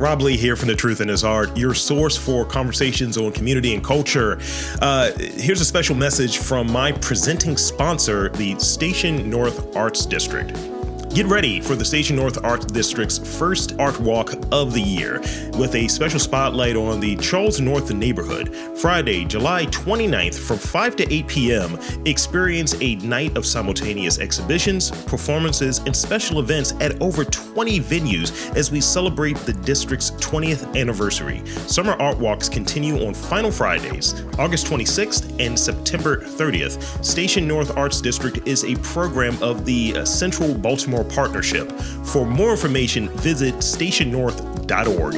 Rob Lee here from The Truth in This Art, your source for conversations on community and culture. Uh, here's a special message from my presenting sponsor, the Station North Arts District. Get ready for the Station North Arts District's first art walk of the year with a special spotlight on the Charles North neighborhood. Friday, July 29th from 5 to 8 p.m., experience a night of simultaneous exhibitions, performances, and special events at over 20 venues as we celebrate the district's 20th anniversary. Summer art walks continue on final Fridays, August 26th and September 30th. Station North Arts District is a program of the uh, Central Baltimore Partnership. For more information, visit stationnorth.org.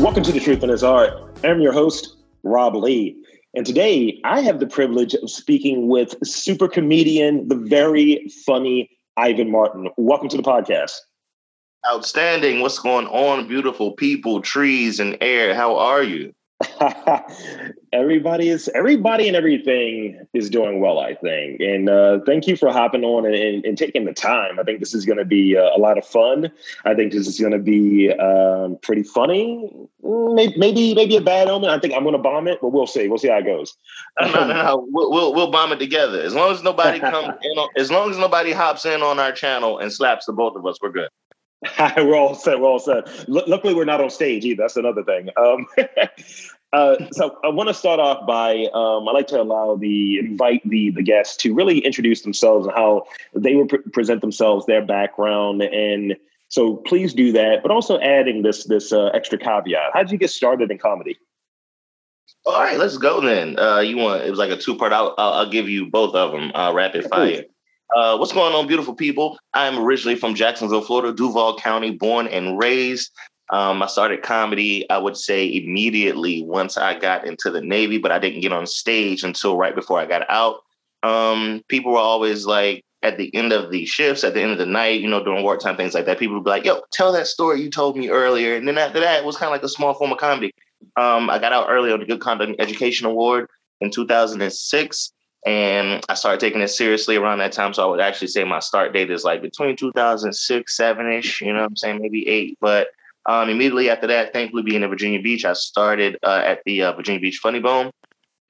Welcome to The Truth in This Art. I'm your host, Rob Lee. And today I have the privilege of speaking with super comedian, the very funny Ivan Martin. Welcome to the podcast. Outstanding. What's going on, beautiful people, trees, and air? How are you? everybody is everybody and everything is doing well i think. And uh, thank you for hopping on and, and, and, taking the time. I think this is going to be uh, a lot of fun. I think this is going to be um, pretty funny. Maybe, maybe maybe a bad omen. I think i'm going to bomb it but we'll see. We'll see how it goes. No no no we'll, we'll, we'll bomb it together. As long as nobody comes in on, as long as nobody hops in on our channel and slaps the both of us we're good we're all set. We're all set. L- luckily, we're not on stage either. That's another thing. Um, uh, so I want to start off by um, I like to allow the invite the the guests to really introduce themselves and how they would pre- present themselves, their background, and so please do that. But also adding this this uh, extra caveat: How did you get started in comedy? All right, let's go then. Uh, you want it was like a two part. I'll, I'll, I'll give you both of them. Uh, rapid fire. Uh, what's going on, beautiful people? I'm originally from Jacksonville, Florida, Duval County, born and raised. Um, I started comedy, I would say, immediately once I got into the Navy, but I didn't get on stage until right before I got out. Um, people were always like, at the end of the shifts, at the end of the night, you know, during wartime, things like that, people would be like, yo, tell that story you told me earlier. And then after that, it was kind of like a small form of comedy. Um, I got out early on the Good Conduct Education Award in 2006. And I started taking it seriously around that time. So I would actually say my start date is like between 2006, seven ish, you know what I'm saying? Maybe eight. But um, immediately after that, thankfully being in Virginia Beach, I started uh, at the uh, Virginia Beach Funny Bone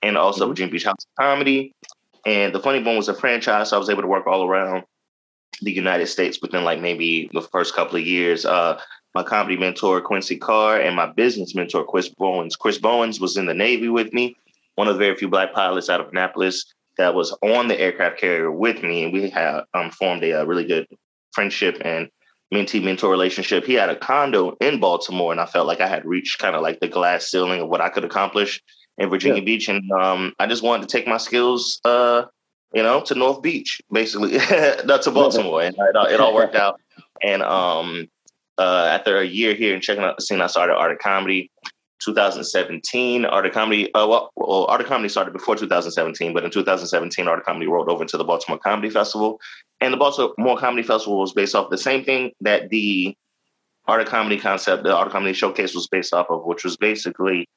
and also mm-hmm. Virginia Beach House of Comedy. And the Funny Bone was a franchise. So I was able to work all around the United States within like maybe the first couple of years. Uh, my comedy mentor, Quincy Carr, and my business mentor, Chris Bowens. Chris Bowens was in the Navy with me, one of the very few black pilots out of Annapolis that was on the aircraft carrier with me, and we had um, formed a, a, really good friendship and mentee mentor relationship. He had a condo in Baltimore, and I felt like I had reached kind of like the glass ceiling of what I could accomplish in Virginia yeah. Beach, and um, I just wanted to take my skills, uh, you know, to North Beach, basically, not to Baltimore, and it, it all worked out. And um, uh, after a year here and checking out the scene, I started art of comedy. 2017, Art of Comedy. Uh, well, well, Art of Comedy started before 2017, but in 2017, Art of Comedy rolled over into the Baltimore Comedy Festival, and the Baltimore Comedy Festival was based off the same thing that the Art of Comedy concept, the Art of Comedy Showcase, was based off of, which was basically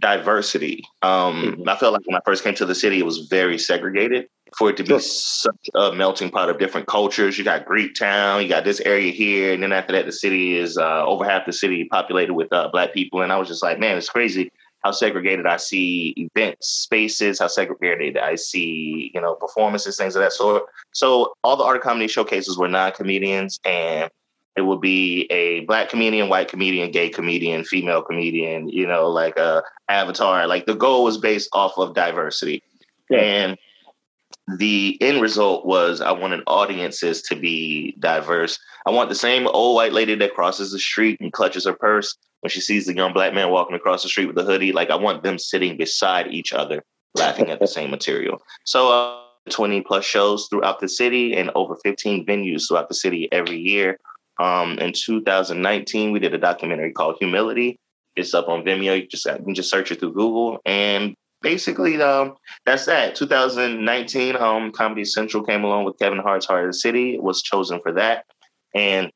diversity. Um, mm-hmm. I felt like when I first came to the city, it was very segregated. For it to be sure. such a melting pot of different cultures, you got Greek Town, you got this area here, and then after that, the city is uh, over half the city populated with uh, black people. And I was just like, man, it's crazy how segregated I see event spaces, how segregated I see, you know, performances, things of that sort. So all the art comedy showcases were non-comedians and it would be a black comedian, white comedian, gay comedian, female comedian, you know, like a avatar. Like the goal was based off of diversity. Yeah. And the end result was I wanted audiences to be diverse. I want the same old white lady that crosses the street and clutches her purse when she sees the young black man walking across the street with a hoodie. Like I want them sitting beside each other, laughing at the same material. So uh, 20 plus shows throughout the city and over 15 venues throughout the city every year. Um, in 2019, we did a documentary called Humility. It's up on Vimeo. You just you can just search it through Google, and basically, um, that's that. 2019, um, Comedy Central came along with Kevin Hart's Hart of the City. It was chosen for that, and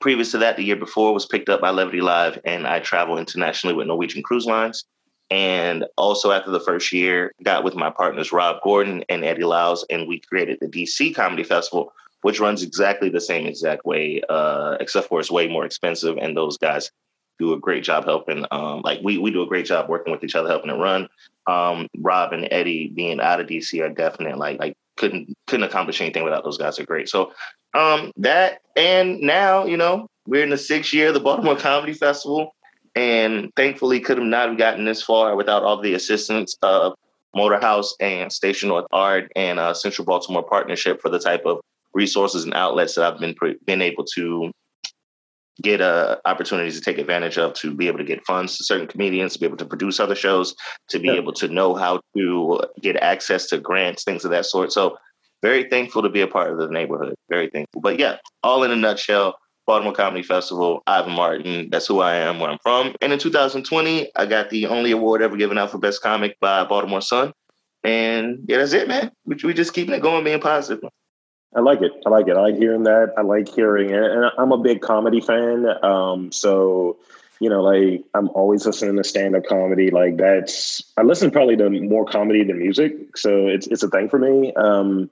previous to that, the year before was picked up by Levity Live, and I travel internationally with Norwegian Cruise Lines. And also after the first year, got with my partners Rob Gordon and Eddie Lyles, and we created the DC Comedy Festival, which runs exactly the same exact way, uh, except for it's way more expensive. And those guys do a great job helping. Um, like we we do a great job working with each other, helping it run. Um, Rob and Eddie being out of DC are definite. Like like couldn't couldn't accomplish anything without those guys. Are great. So um, that and now you know we're in the sixth year of the Baltimore Comedy Festival, and thankfully could have not gotten this far without all the assistance of Motorhouse and Station North Art and uh, Central Baltimore Partnership for the type of resources and outlets that I've been been able to get uh, opportunities to take advantage of to be able to get funds to certain comedians, to be able to produce other shows, to be yeah. able to know how to get access to grants, things of that sort. So very thankful to be a part of the neighborhood. Very thankful. But yeah, all in a nutshell, Baltimore Comedy Festival, Ivan Martin, that's who I am, where I'm from. And in 2020, I got the only award ever given out for Best Comic by Baltimore Sun. And yeah, that's it, man. We, we just keeping it going, being positive. I like it. I like it. I like hearing that. I like hearing it. And I'm a big comedy fan. Um, so, you know, like I'm always listening to stand up comedy. Like that's, I listen probably to more comedy than music. So it's, it's a thing for me. Um,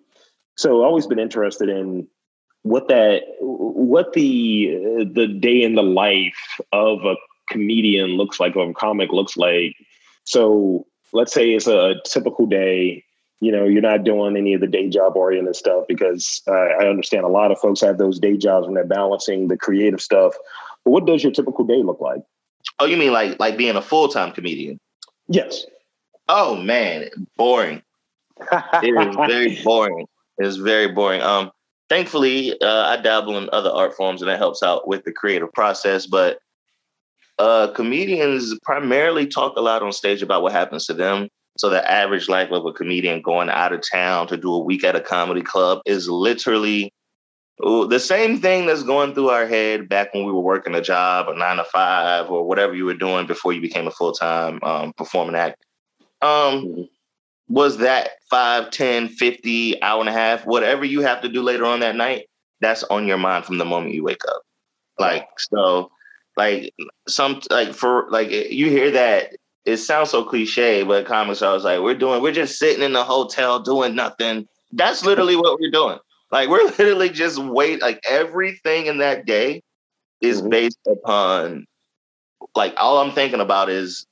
so I've always been interested in what that, what the, the day in the life of a comedian looks like, or a comic looks like. So let's say it's a typical day you know you're not doing any of the day job oriented stuff because uh, i understand a lot of folks have those day jobs when they're balancing the creative stuff. But what does your typical day look like? Oh you mean like like being a full-time comedian? Yes. Oh man boring. It is very boring. It's very boring. Um thankfully uh, i dabble in other art forms and that helps out with the creative process but uh comedians primarily talk a lot on stage about what happens to them so the average life of a comedian going out of town to do a week at a comedy club is literally the same thing that's going through our head back when we were working a job, a nine to five, or whatever you were doing before you became a full time um, performing act. Um, mm-hmm. Was that 5, 10, 50, hour and a half, whatever you have to do later on that night, that's on your mind from the moment you wake up. Like, so, like, some, like, for, like, you hear that it sounds so cliche, but comics I was like, we're doing, we're just sitting in the hotel doing nothing. That's literally what we're doing. Like we're literally just wait. Like everything in that day is mm-hmm. based upon, like all I'm thinking about is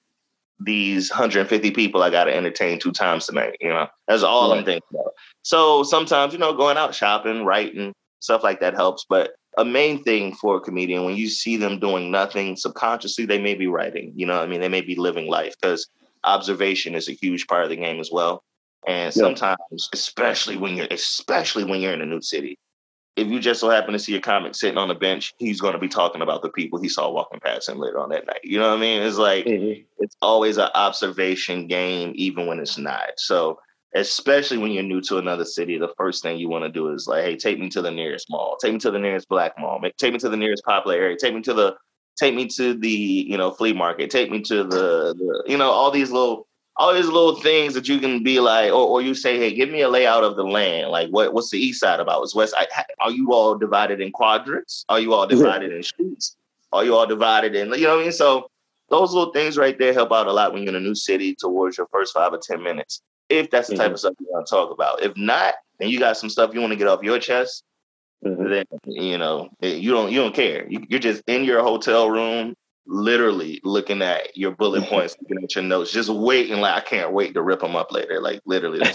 these 150 people I got to entertain two times tonight. You know, that's all right. I'm thinking about. So sometimes, you know, going out shopping, writing, stuff like that helps. But a main thing for a comedian when you see them doing nothing subconsciously they may be writing you know i mean they may be living life because observation is a huge part of the game as well and sometimes yeah. especially when you're especially when you're in a new city if you just so happen to see a comic sitting on a bench he's going to be talking about the people he saw walking past him later on that night you know what i mean it's like mm-hmm. it's always an observation game even when it's not so especially when you're new to another city, the first thing you want to do is like, hey, take me to the nearest mall, take me to the nearest black mall, take me to the nearest popular area, take me to the take me to the you know flea market, take me to the, the you know all these little all these little things that you can be like, or, or you say, hey, give me a layout of the land. Like, what what's the east side about? Is west? Are you all divided in quadrants? Are you all divided in streets? Are you all divided in you know what I mean? So those little things right there help out a lot when you're in a new city towards your first five or ten minutes if that's the type mm-hmm. of stuff you want to talk about. If not, and you got some stuff you want to get off your chest, mm-hmm. then you know you don't you don't care. You, are just in your hotel room, literally looking at your bullet points, looking at your notes, just waiting. Like I can't wait to rip them up later. Like literally.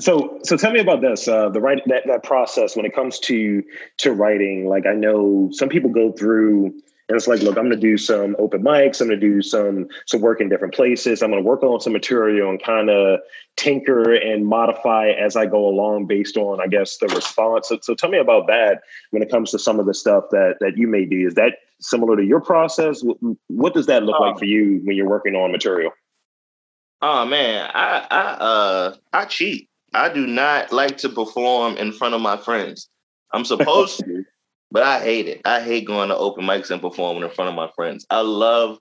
so so tell me about this uh the right that, that process when it comes to to writing like i know some people go through and it's like, look, I'm going to do some open mics. I'm going to do some some work in different places. I'm going to work on some material and kind of tinker and modify as I go along based on, I guess, the response. So, so tell me about that when it comes to some of the stuff that that you may do. Is that similar to your process? What does that look um, like for you when you're working on material? Oh man, I I uh I cheat. I do not like to perform in front of my friends. I'm supposed to. But I hate it. I hate going to open mics and performing in front of my friends. I love,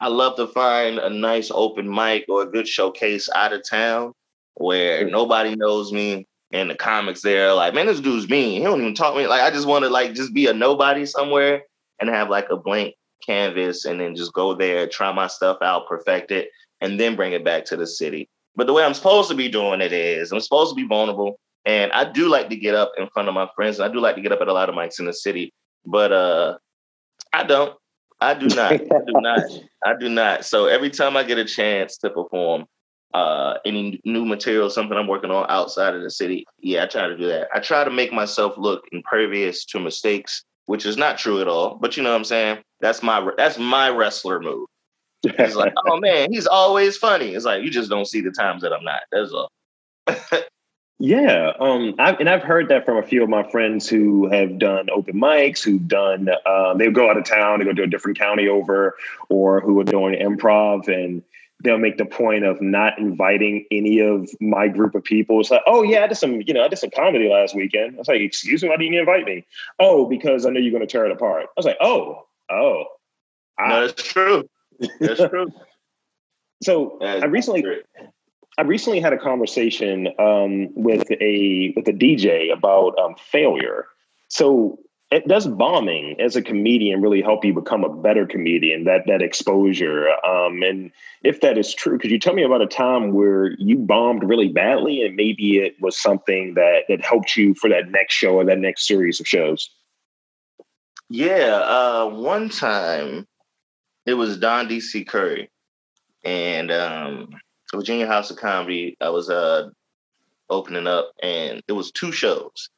I love to find a nice open mic or a good showcase out of town where nobody knows me and the comics there like, man, this dude's mean. He don't even talk to me. Like I just want to like just be a nobody somewhere and have like a blank canvas and then just go there, try my stuff out, perfect it, and then bring it back to the city. But the way I'm supposed to be doing it is I'm supposed to be vulnerable. And I do like to get up in front of my friends. I do like to get up at a lot of mics in the city, but uh, I don't. I do not. I do not. I do not. So every time I get a chance to perform uh, any new material, something I'm working on outside of the city, yeah, I try to do that. I try to make myself look impervious to mistakes, which is not true at all. But you know what I'm saying? That's my that's my wrestler move. It's like, oh man, he's always funny. It's like you just don't see the times that I'm not. That's all. Yeah, um, I've, and I've heard that from a few of my friends who have done open mics, who've done uh, they go out of town, they go to a different county over, or who are doing improv, and they'll make the point of not inviting any of my group of people. It's like, oh yeah, I did some, you know, I did some comedy last weekend. I was like, excuse me, why didn't you invite me? Oh, because I know you're going to tear it apart. I was like, oh, oh, no, that's true. That's true. so I recently. Great. I recently had a conversation um, with a with a DJ about um, failure. So it does bombing as a comedian really help you become a better comedian? That that exposure, um, and if that is true, could you tell me about a time where you bombed really badly, and maybe it was something that that helped you for that next show or that next series of shows? Yeah, uh, one time it was Don DC Curry, and um, Virginia House of Comedy. I was uh opening up, and it was two shows.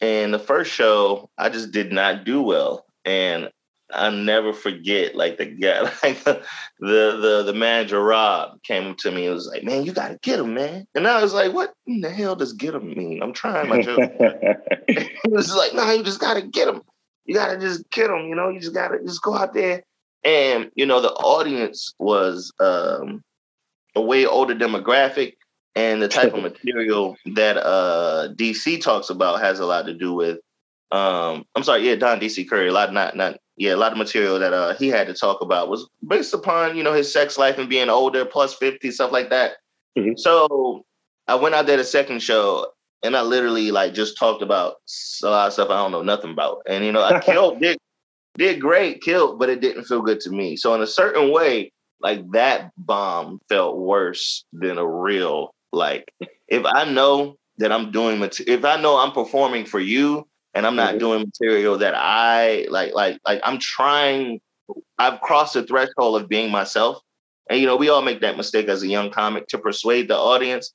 And the first show, I just did not do well, and I never forget. Like the guy, like the the the manager Rob came to me and was like, "Man, you got to get him, man." And I was like, "What in the hell does get him mean?" I'm trying my joke. he was like, "No, you just got to get him. You got to just get him. You know, you just got to just go out there." And you know, the audience was um a way older demographic and the type of material that uh, DC talks about has a lot to do with um, I'm sorry, yeah, Don DC Curry, a lot not not yeah, a lot of material that uh, he had to talk about was based upon, you know, his sex life and being older, plus 50, stuff like that. Mm-hmm. So I went out there the second show and I literally like just talked about a lot of stuff I don't know nothing about. And you know, I killed did did great, killed, but it didn't feel good to me. So in a certain way, like that bomb felt worse than a real like if I know that I'm doing if I know I'm performing for you and I'm not mm-hmm. doing material that I like like like I'm trying I've crossed the threshold of being myself. And you know, we all make that mistake as a young comic to persuade the audience.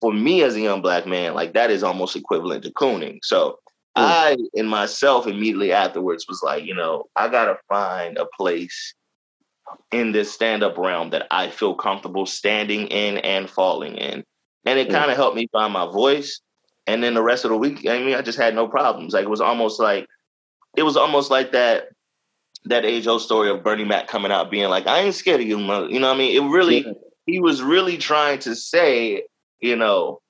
For me as a young black man, like that is almost equivalent to cooning. So mm. I in myself immediately afterwards was like, you know, I gotta find a place in this stand up realm that I feel comfortable standing in and falling in. And it mm. kind of helped me find my voice. And then the rest of the week, I mean, I just had no problems. Like it was almost like it was almost like that that age old story of Bernie Mac coming out being like, I ain't scared of you, mother. You know what I mean? It really yeah. he was really trying to say, you know,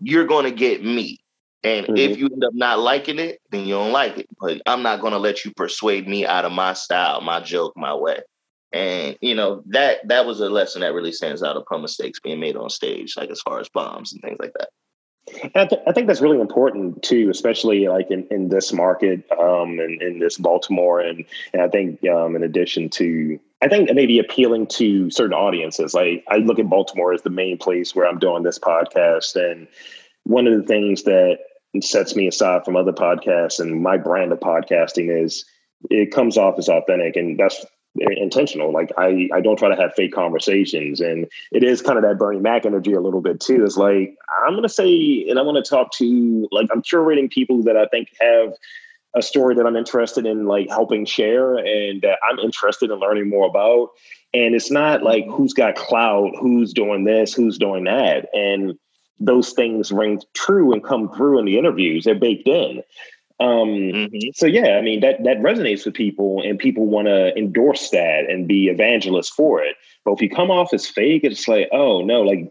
you're gonna get me. And mm-hmm. if you end up not liking it, then you don't like it. But I'm not gonna let you persuade me out of my style, my joke, my way. And you know that that was a lesson that really stands out upon mistakes being made on stage, like as far as bombs and things like that. I, th- I, think that's really important too, especially like in, in this market um, and in this Baltimore, and, and I think um, in addition to, I think maybe appealing to certain audiences. Like I look at Baltimore as the main place where I'm doing this podcast, and one of the things that sets me aside from other podcasts and my brand of podcasting is it comes off as authentic, and that's intentional. Like I, I don't try to have fake conversations, and it is kind of that Bernie Mac energy a little bit too. It's like I'm going to say, and I want to talk to like I'm curating people that I think have a story that I'm interested in, like helping share, and that I'm interested in learning more about. And it's not like who's got clout, who's doing this, who's doing that, and those things ring true and come through in the interviews. They're baked in. Um, mm-hmm. So yeah, I mean that that resonates with people, and people want to endorse that and be evangelists for it. But if you come off as fake, it's like, oh no, like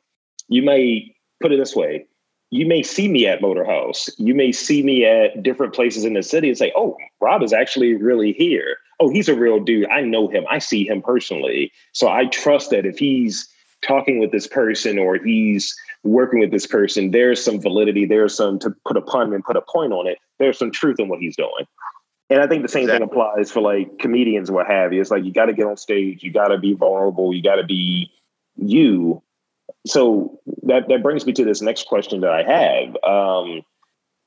you may put it this way: you may see me at Motor House, you may see me at different places in the city, and say, oh, Rob is actually really here. Oh, he's a real dude. I know him. I see him personally, so I trust that if he's talking with this person or he's working with this person, there's some validity, there's some to put a pun and put a point on it, there's some truth in what he's doing. And I think the same exactly. thing applies for like comedians, what have you. It's like you got to get on stage, you got to be vulnerable, you got to be you. so that that brings me to this next question that I have. Um,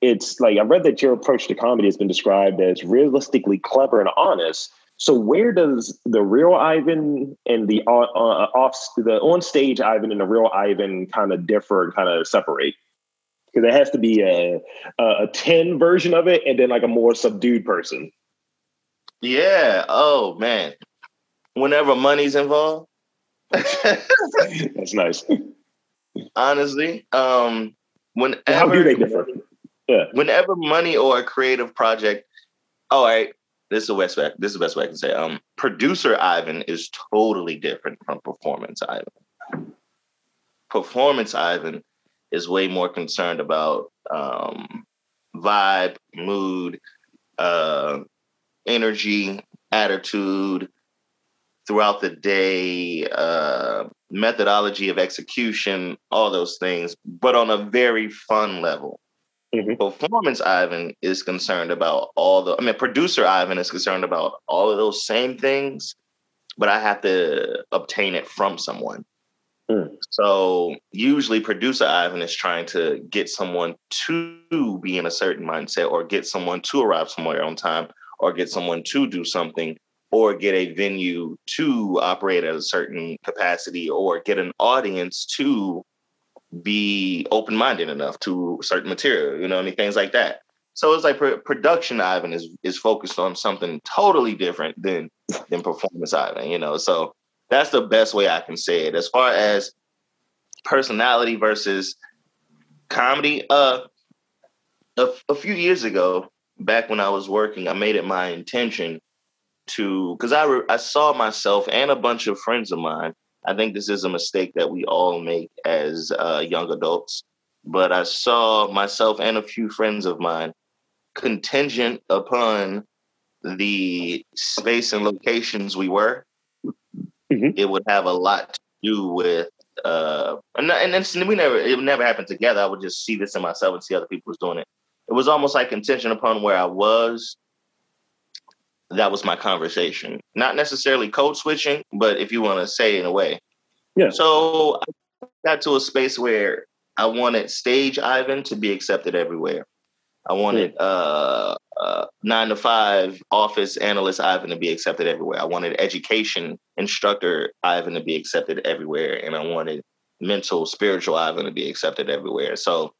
it's like I read that your approach to comedy has been described as realistically clever and honest. So where does the real Ivan and the uh, uh, off the on stage Ivan and the real Ivan kind of differ and kind of separate? Because there has to be a, a a ten version of it, and then like a more subdued person. Yeah. Oh man. Whenever money's involved. That's nice. Honestly, um, whenever How do they differ? Yeah. whenever money or a creative project, all right, this is the best way. This is the best way I can say. it. Um, producer Ivan is totally different from performance Ivan. Performance Ivan is way more concerned about um, vibe, mood, uh, energy, attitude throughout the day, uh, methodology of execution, all those things, but on a very fun level. Mhm. Performance Ivan is concerned about all the, I mean, producer Ivan is concerned about all of those same things, but I have to obtain it from someone. Mm. So usually producer Ivan is trying to get someone to be in a certain mindset or get someone to arrive somewhere on time or get someone to do something or get a venue to operate at a certain capacity or get an audience to be open-minded enough to certain material you know i mean things like that so it's like pr- production ivan is is focused on something totally different than than performance ivan you know so that's the best way i can say it as far as personality versus comedy uh a, a few years ago back when i was working i made it my intention to because I re- I saw myself and a bunch of friends of mine. I think this is a mistake that we all make as uh, young adults. But I saw myself and a few friends of mine contingent upon the space and locations we were. Mhm. It would have a lot to do with. Uh, and, and we never it never happened together. I would just see this in myself and see other people was doing it. It was almost like contingent upon where I was that was my conversation. Not necessarily code switching, but if you want to say in a way. Yeah. So I got to a space where I wanted stage Ivan to be accepted everywhere. I wanted uh, uh, nine to five office analyst Ivan to be accepted everywhere. I wanted education instructor Ivan to be accepted everywhere, and I wanted mental spiritual Ivan to be accepted everywhere. So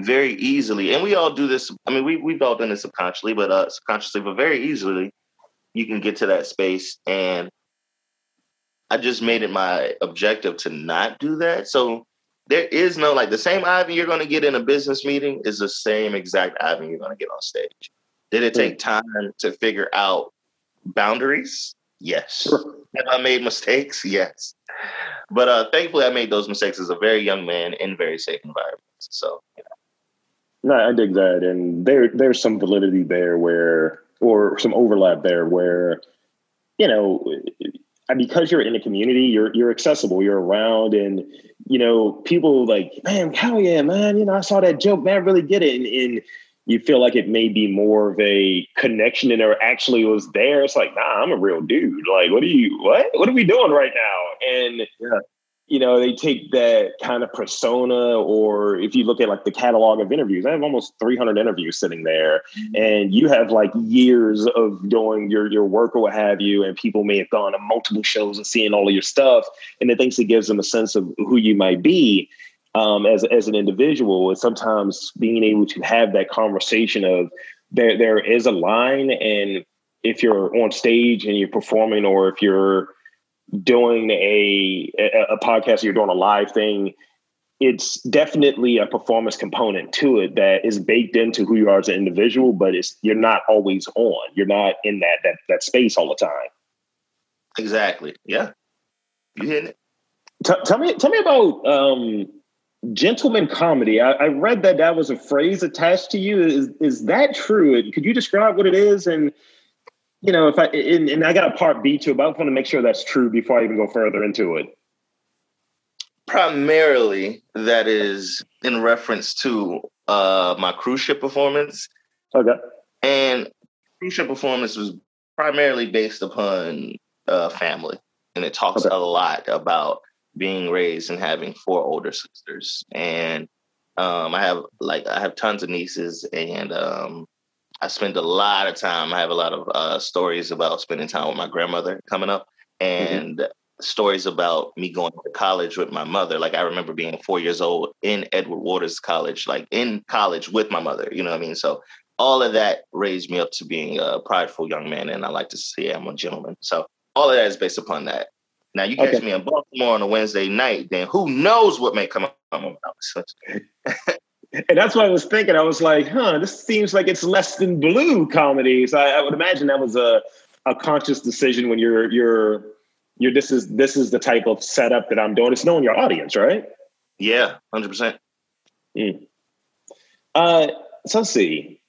very easily, and we all do this. I mean, we we've all done this subconsciously, but uh, subconsciously, but very easily, you can get to that space. And I just made it my objective to not do that. So there is no like the same Ivan you're going to get in a business meeting is the same exact Ivan you're going to get on stage. Did it take time to figure out boundaries? Yes. Have I made mistakes? Yes. But uh, thankfully, I made those mistakes as a very young man in very safe environments. So, you know. No, I dig that, and there there's some validity there where, or some overlap there where, you know, because you're in a community, you're you're accessible, you're around, and you know, people like, man, hell yeah, man, you know, I saw that joke, man, I really get it, and, and you feel like it may be more of a connection than there actually was there. It's like, nah, I'm a real dude. Like, what are you, what, what are we doing right now? And Yeah. You know, they take that kind of persona, or if you look at like the catalog of interviews, I have almost 300 interviews sitting there, and you have like years of doing your your work or what have you, and people may have gone to multiple shows and seeing all of your stuff, and it thinks it gives them a sense of who you might be um, as as an individual. And sometimes being able to have that conversation of there there is a line, and if you're on stage and you're performing, or if you're doing a, a, podcast, you're doing a live thing, it's definitely a performance component to it that is baked into who you are as an individual, but it's you're not always on. You're not in that that that space all the time. Exactly. Yeah. You hitting it. T- tell me tell me about um gentleman comedy. I, I read that that was a phrase attached to you. Is is that true? Could you describe what it is? And you know, if I and, and I got a part B to it, but I want to make sure that's true before I even go further into it. Primarily, that is in reference to uh, my cruise ship performance. Okay. And cruise ship performance was primarily based upon uh, family. And it talks Okay. a lot about being raised and having four older sisters, and um, I have like I have tons of nieces, and um, I spend a lot of time. I have a lot of uh, stories about spending time with my grandmother coming up, mm-hmm. and mm-hmm. stories about me going to college with my mother. Like I remember being four years old in Edward Waters College, like in college with my mother. You know what I mean? So all of that raised me up to being a prideful young man, and I like to say I'm a gentleman. So all of that is based upon that. Now you catch okay. me in Baltimore on a Wednesday night, then who knows what may come up and that's what I was thinking. I was like, huh, this seems like it's less than blue comedy. So I, I would imagine that was a, a conscious decision when you're you're you're this is this is the type of setup that I'm doing. It's knowing your audience, right? Yeah, hundred percent. Mm. Uh, so let's see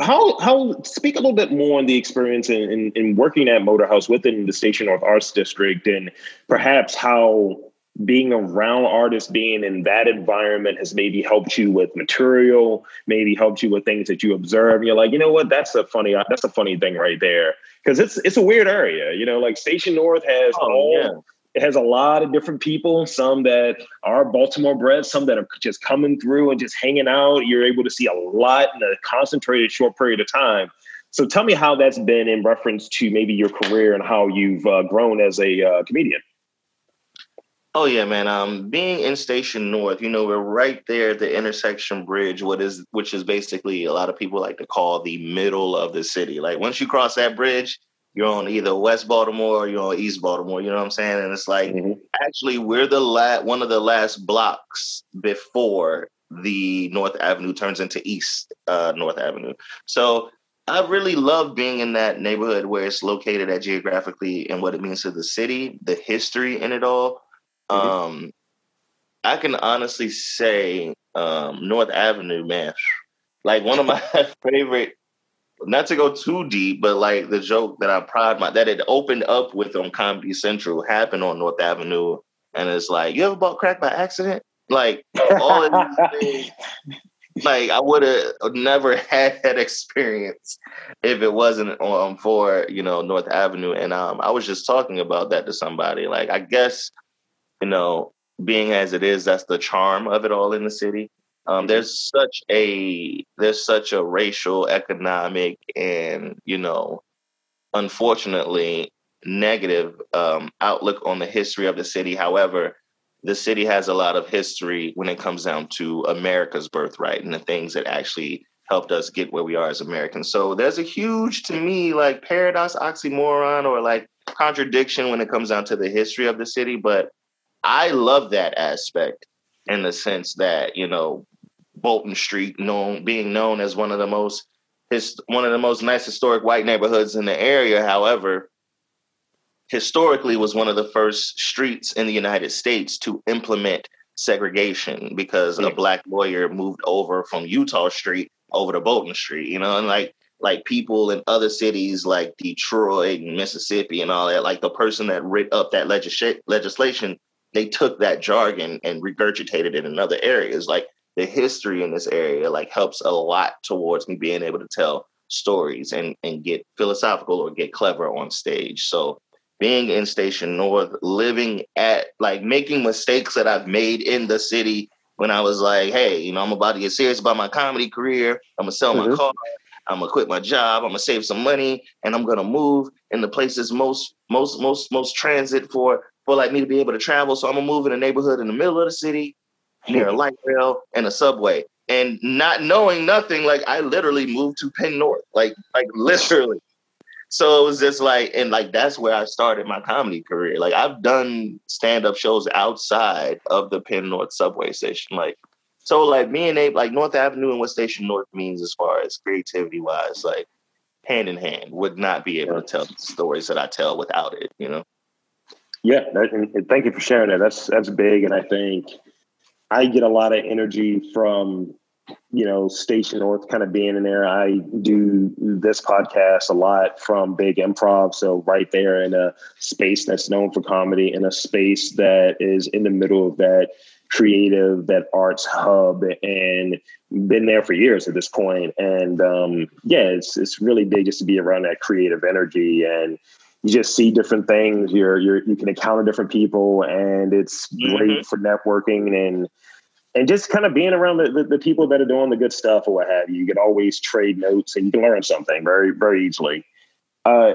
how how speak a little bit more on the experience in, in, in working at Motorhouse within the Station North Arts District, and perhaps how being around artists, being in that environment has maybe helped you with material, maybe helped you with things that you observe. And you're like, you know what, that's a funny that's a funny thing right there because it's it's a weird area. You know, like Station North has oh, all. Yeah it has a lot of different people, some that are Baltimore bred, some that are just coming through and just hanging out. You're able to see a lot in a concentrated short period of time. So tell me how that's been in reference to maybe your career and how you've uh, grown as a uh, comedian. Oh yeah, man. Um, being in Station North, you know, we're right there at the intersection bridge, what is which is basically a lot of people like to call the middle of the city. Like once you cross that bridge, you're on either West Baltimore or you're on East Baltimore. You know what I'm saying? And it's like mm-hmm. actually we're the la- one of the last blocks before the North Avenue turns into East uh, North Avenue. So I really love being in that neighborhood where it's located at geographically and what it means to the city, the history in it all. Mm-hmm. Um, I can honestly say um, North Avenue, man, like one of my favorite not to go too deep, but like the joke that I pride my that it opened up with on Comedy Central happened on North Avenue, and it's like, you ever bought crack by accident? Like all of these things, like I would have never had that experience if it wasn't um, for you know North Avenue. And um, I was just talking about that to somebody. Like I guess you know, being as it is, that's the charm of it all in the city. Um, there's such a there's such a racial, economic, and you know, unfortunately, negative um, outlook on the history of the city. However, the city has a lot of history when it comes down to America's birthright and the things that actually helped us get where we are as Americans. So there's a huge, to me, like paradox, oxymoron, or like contradiction when it comes down to the history of the city. But I love that aspect in the sense that you know Bolton Street, known being known as one of the most his one of the most nice historic white neighborhoods in the area. However, historically was one of the first streets in the United States to implement segregation because a black lawyer moved over from Utah Street over to Bolton Street. You know, and like like people in other cities like Detroit and Mississippi and all that, like the person that writ up that legis- legislation, they took that jargon and regurgitated it in other areas. Like the history in this area like helps a lot towards me being able to tell stories and and get philosophical or get clever on stage. So being in Station North, living at like making mistakes that I've made in the city when I was like, hey, you know, I'm about to get serious about my comedy career. I'm gonna sell mm-hmm. my car. I'm gonna quit my job. I'm gonna save some money, and I'm gonna move in the places most most most most transit for for like me to be able to travel. So I'm gonna move in a neighborhood in the middle of the city near a hmm. light rail and a subway. And not knowing nothing, like I literally moved to Penn North, like like literally. So it was just like, and like that's where I started my comedy career. Like I've done stand up shows outside of the Penn North subway station. Like so, like me and Abe, like North Avenue and what Station North means as far as creativity wise, like hand in hand, would not be able to tell the stories that I tell without it. You know. Yeah, that, and thank you for sharing that. That's that's big, and I think I get a lot of energy from you know Station North kind of being in there. I do this podcast a lot from Big Improv, so right there in a space that's known for comedy, in a space that is in the middle of that creative, that arts hub, and been there for years at this point. And um, yeah, it's it's really big just to be around that creative energy and you just see different things. You're you're you can encounter different people, and it's Mm-hmm. great for networking and and just kind of being around the, the, the people that are doing the good stuff or what have you. You can always trade notes and you can learn something very very easily. Uh,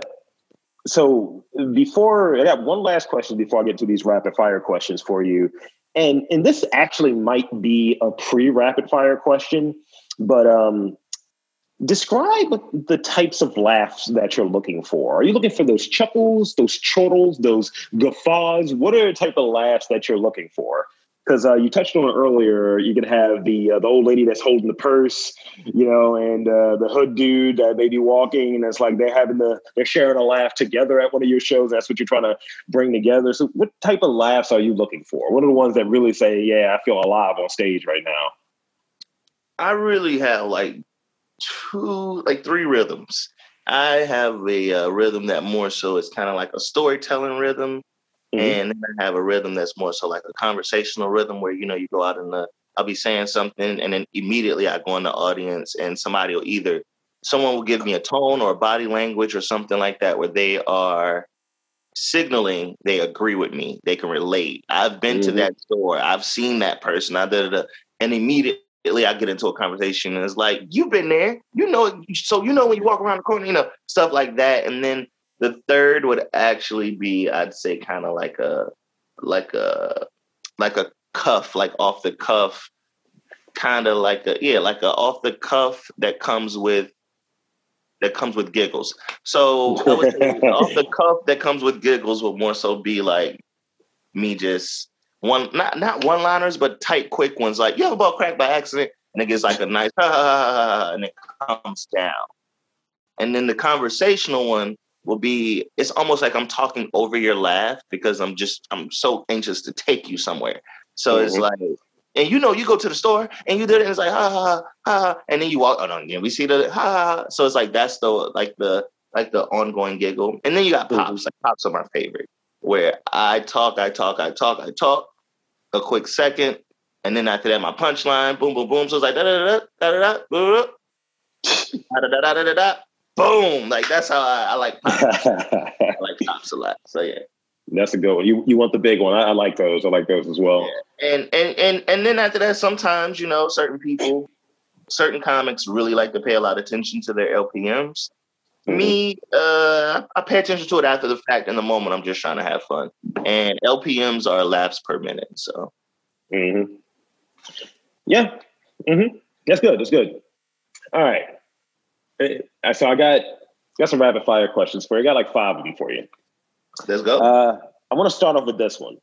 so before I got one last question before I get to these rapid fire questions for you, and and this actually might be a pre rapid fire question, but um, describe the types of laughs that you're looking for. Are you looking for those chuckles, those chortles, those guffaws? What are the type of laughs that you're looking for? Because uh, you touched on it earlier, you can have the uh, the old lady that's holding the purse, you know, and uh, the hood dude that may be walking, and it's like they're having the they're sharing a laugh together at one of your shows. That's what you're trying to bring together. So, what type of laughs are you looking for? What are the ones that really say, "Yeah, I feel alive on stage right now"? I really have like two, like three rhythms. I have a uh, rhythm that more so is kind of like a storytelling rhythm, Mhm. and then I have a rhythm that's more so like a conversational rhythm where you know you go out and I'll be saying something, and then immediately I go in the audience, and somebody will either someone will give me a tone or a body language or something like that where they are signaling they agree with me, they can relate. I've been to Mhm. that store, I've seen that person, I did it, and immediately I get into a conversation and it's like, you've been there, you know, so you know when you walk around the corner, you know, stuff like that. And then the third would actually be, I'd say, kind of like a, like a, like a cuff, like off the cuff, kind of like a, yeah, like a off the cuff that comes with, that comes with giggles. So I would say off the cuff that comes with giggles would more so be like me just one not not one liners, but tight, quick ones. Like you have a ball cracked by accident, and it gets like a nice ha, and it comes down. And then the conversational one will be it's almost like I'm talking over your laugh because I'm just I'm so anxious to take you somewhere. So it's Mhm. like and you know, you go to the store and you do it, and it's like ha ha ha, ha and then you walk. Oh no, yeah, we see the ha, ha. ha. So it's like that's the like the like the ongoing giggle, and then you got pops. Like pops are my favorite, where I talk, I talk, I talk, I talk, a quick second, and then after that, my punchline, boom, boom, boom. So it's like da da da da da da da da da da da da da. Boom! Like that's how I, I like pops. I like pops a lot. So yeah. That's a good one. You you want the big one? I, I like those. I like those as well. and and and and then after that, sometimes you know certain people, certain comics really like to pay a lot of attention to their LPMs. Me, uh, I pay attention to it after the fact. In the moment, I'm just trying to have fun, and LPMs are laughs per minute. So hmm Yeah. hmm That's good. That's good. All right. Uh, So I got got some rapid fire questions for you. I got like five of them for you. let's go. Uh, I want to start off with this one.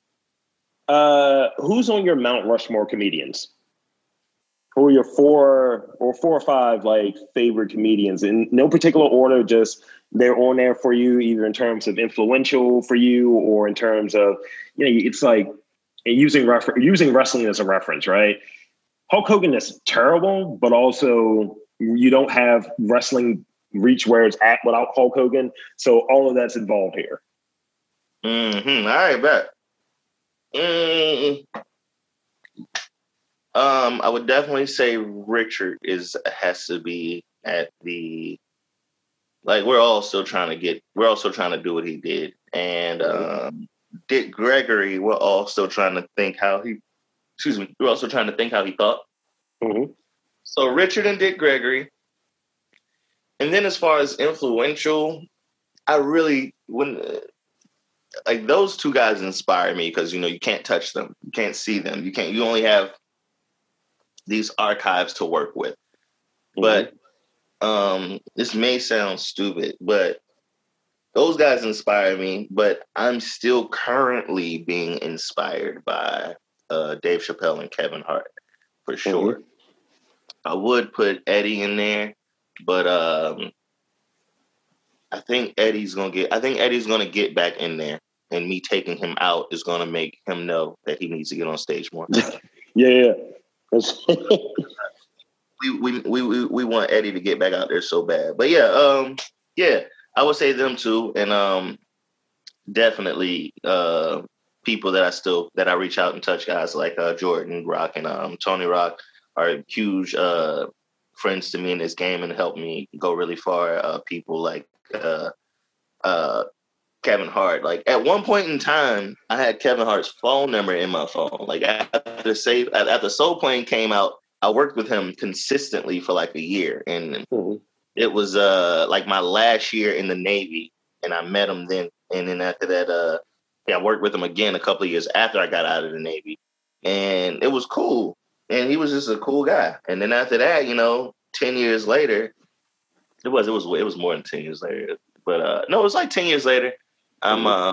Uh, who's on your Mount Rushmore comedians? Who are your four or four or five like favorite comedians in no particular order? Just they're on there for you, either in terms of influential for you or in terms of you know, it's like using refer- using wrestling as a reference, right? Hulk Hogan is terrible, but also you don't have wrestling reach where it's at without Hulk Hogan. So all of that's involved here. Mm-hmm. All right, bet. Mm. Um, I would definitely say Richard is has to be at the like we're all still trying to get we're also trying to do what he did. And um Dick Gregory, we're all still trying to think how he excuse me, we're also trying to think how he thought. Mhm. So Richard and Dick Gregory. And then as far as influential, I really when like those two guys inspire me because you know you can't touch them, you can't see them, you can't. You only have these archives to work with. But um, this may sound stupid, but those guys inspire me. But I'm still currently being inspired by uh, Dave Chappelle and Kevin Hart for sure. I would put Eddie in there, but um, I think Eddie's gonna get. I think Eddie's gonna get back in there, and me taking him out is gonna make him know that he needs to get on stage more. yeah, yeah. We we we we want Eddie to get back out there so bad. But yeah, um, yeah, I would say them too, and um, definitely uh, people that I still that I reach out and touch guys like uh, Jordan Rock and um, Tony Rock are huge uh, friends to me in this game and help me go really far. Uh, people like uh, uh, Kevin Hart. Like at one point in time, I had Kevin Hart's phone number in my phone. Like after Save after Soul Plane came out, I worked with him consistently for like a year, and mm-hmm. it was uh like my last year in the Navy, and I met him then. And then after that, uh, yeah, I worked with him again a couple of years after I got out of the Navy, and it was cool. And he was just a cool guy. And then after that, you know, ten years later, it was it was it was more than ten years later, but uh no, it was like ten years later. I'm mm-hmm. uh,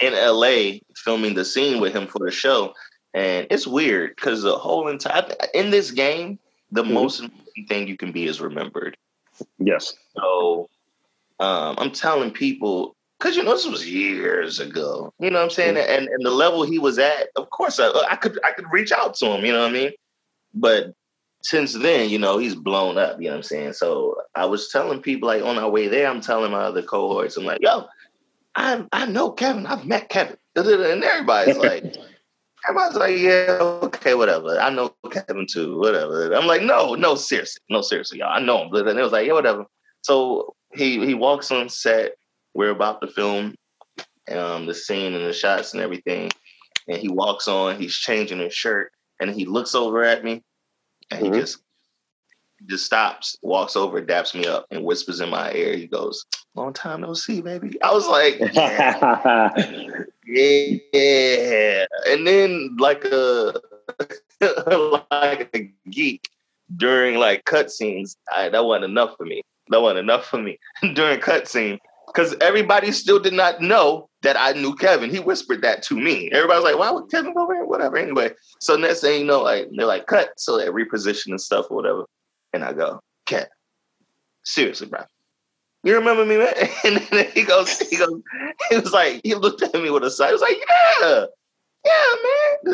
in LA filming the scene with him for the show, and it's weird because the whole entire in this game, the mm-hmm. most important thing you can be is remembered. Yes. So um, I'm telling people because you know this was years ago. You know what I'm saying? Mm-hmm. And and the level he was at, of course, I, I could I could reach out to him. You know what I mean? But since then, you know, he's blown up. You know what I'm saying? So I was telling people like on our way there, I'm telling my other cohorts, I'm like, yo, I I know Kevin. I've met Kevin. And everybody's like, everybody's like, yeah, okay, whatever. I know Kevin too, whatever. I'm like, no, no, seriously, no, seriously, y'all. I know him. And it was like, yeah, whatever. So he he walks on set. We're about to film um, the scene and the shots and everything. And he walks on. He's changing his shirt, and he looks over at me, and mm-hmm. he just just stops, walks over, daps me up, and whispers in my ear. He goes, "Long time no see, baby." I was like, "Yeah, yeah." And then like a like a geek during like cutscenes, that wasn't enough for me. That wasn't enough for me during cutscene because everybody still did not know that I knew Kevin. He whispered that to me. Everybody's like, "Why would Kevin go there?" Whatever. Anyway, so next thing you know, like they're like, "Cut," so they reposition and stuff or whatever. And I go, Cat, seriously, bro. You remember me, man? And then he goes, he goes, he was like, he looked at me with a sigh. He was like, yeah, yeah,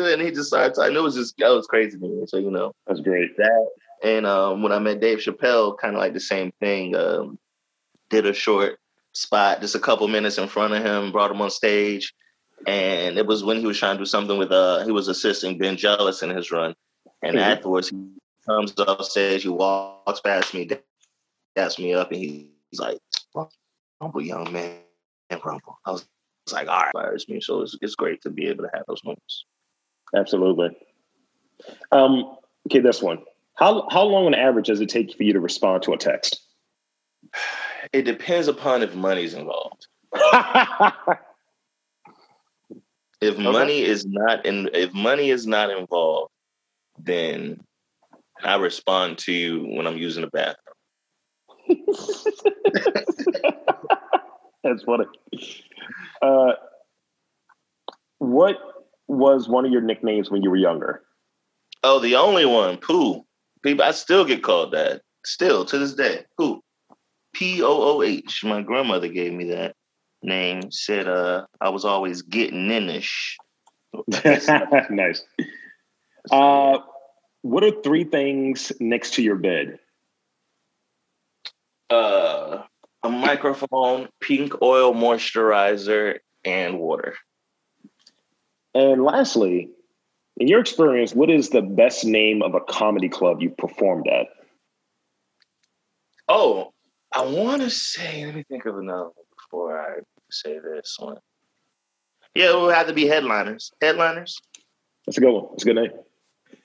man. And he just started talking. It was just, that was crazy to me. So, you know. That's great. That, and um, when I met Dave Chappelle, kind of like the same thing. Um, did a short spot, just a couple minutes in front of him, brought him on stage. And it was when he was trying to do something with, uh, he was assisting Ben Jealous in his run. And mm-hmm. afterwards, he comes up stage, he walks past me, daps me up, and he's like, humble young man, and rumble. I was, was like, all right, fires me. So it's, it's great to be able to have those moments. Absolutely. Um, okay, this one. How how long on average does it take for you to respond to a text? It depends upon if money's involved. if okay. money is not in if money is not involved, then I respond to you when I'm using the bathroom. That's funny. Uh, what was one of your nicknames when you were younger? Oh, the only one, Pooh. People, I still get called that. Still to this day, Pooh. P O O H. My grandmother gave me that name. Said uh, I was always getting inish. nice. Uh, what are three things next to your bed? Uh, a microphone, pink oil moisturizer, and water. And lastly, in your experience, what is the best name of a comedy club you've performed at? Oh, I want to say, let me think of another one before I say this one. Yeah, it would have to be headliners. Headliners. That's a good one. That's a good name.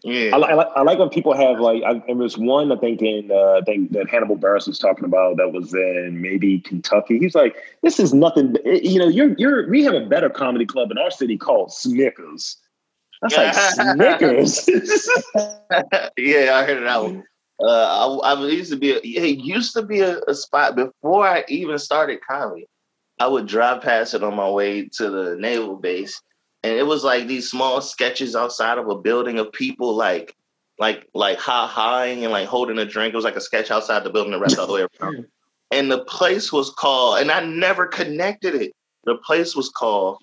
Yeah, I, I, I, like when people have like. I, there was one I think in uh, I think that Hannibal Buress was talking about that was in maybe Kentucky. He's like, "This is nothing. Eh, you know, you're you're. We have a better comedy club in our city called Snickers. That's like Snickers. yeah, I heard that one. Uh, I, I, used to be. A, it used to be a, a spot before I even started comedy. I would drive past it on my way to the naval base and it was like these small sketches outside of a building of people like like like ha haing and like holding a drink. It was like a sketch outside the building, the rest all the way around. And the place was called, and I never connected it. The place was called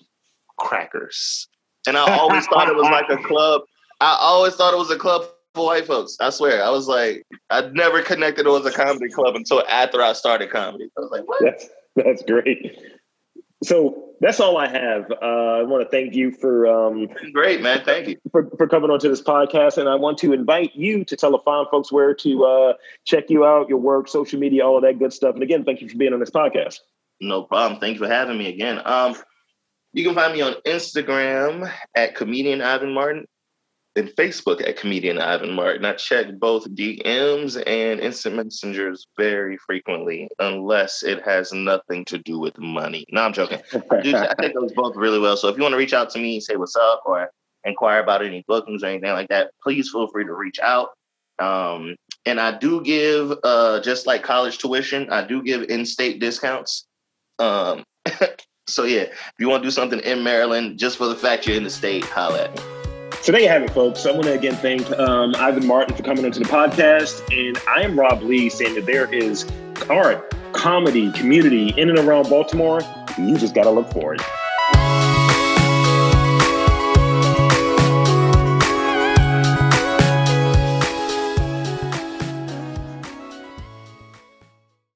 Crackers. And I always thought it was like a club. I always thought it was a club for white folks. I swear. I was like, I never connected it was a comedy club until after I started comedy. I was like, what? That's, that's great. So that's all I have. Uh, I want to thank you for um, great man. Thank you for, for coming onto this podcast, and I want to invite you to tell the fine folks where to uh, check you out, your work, social media, all of that good stuff. And again, thank you for being on this podcast. No problem. Thank you for having me again. Um, you can find me on Instagram at comedian Ivan Martin and Facebook at comedian Ivan Martin. I check both DMs and instant messengers very frequently, unless it has nothing to do with money. No, I'm joking. Dude, I take those both really well. So if you want to reach out to me, say what's up, or inquire about any bookings or anything like that, please feel free to reach out. Um, and I do give, uh, just like college tuition, I do give in-state discounts. Um, so yeah, if you want to do something in Maryland, just for the fact you're in the state, holla at me. So there you have it, folks. I want to again thank um, Ivan Martin for coming onto the podcast. And I am Rob Lee saying that there is art, comedy, community in and around Baltimore. You just got to look for it.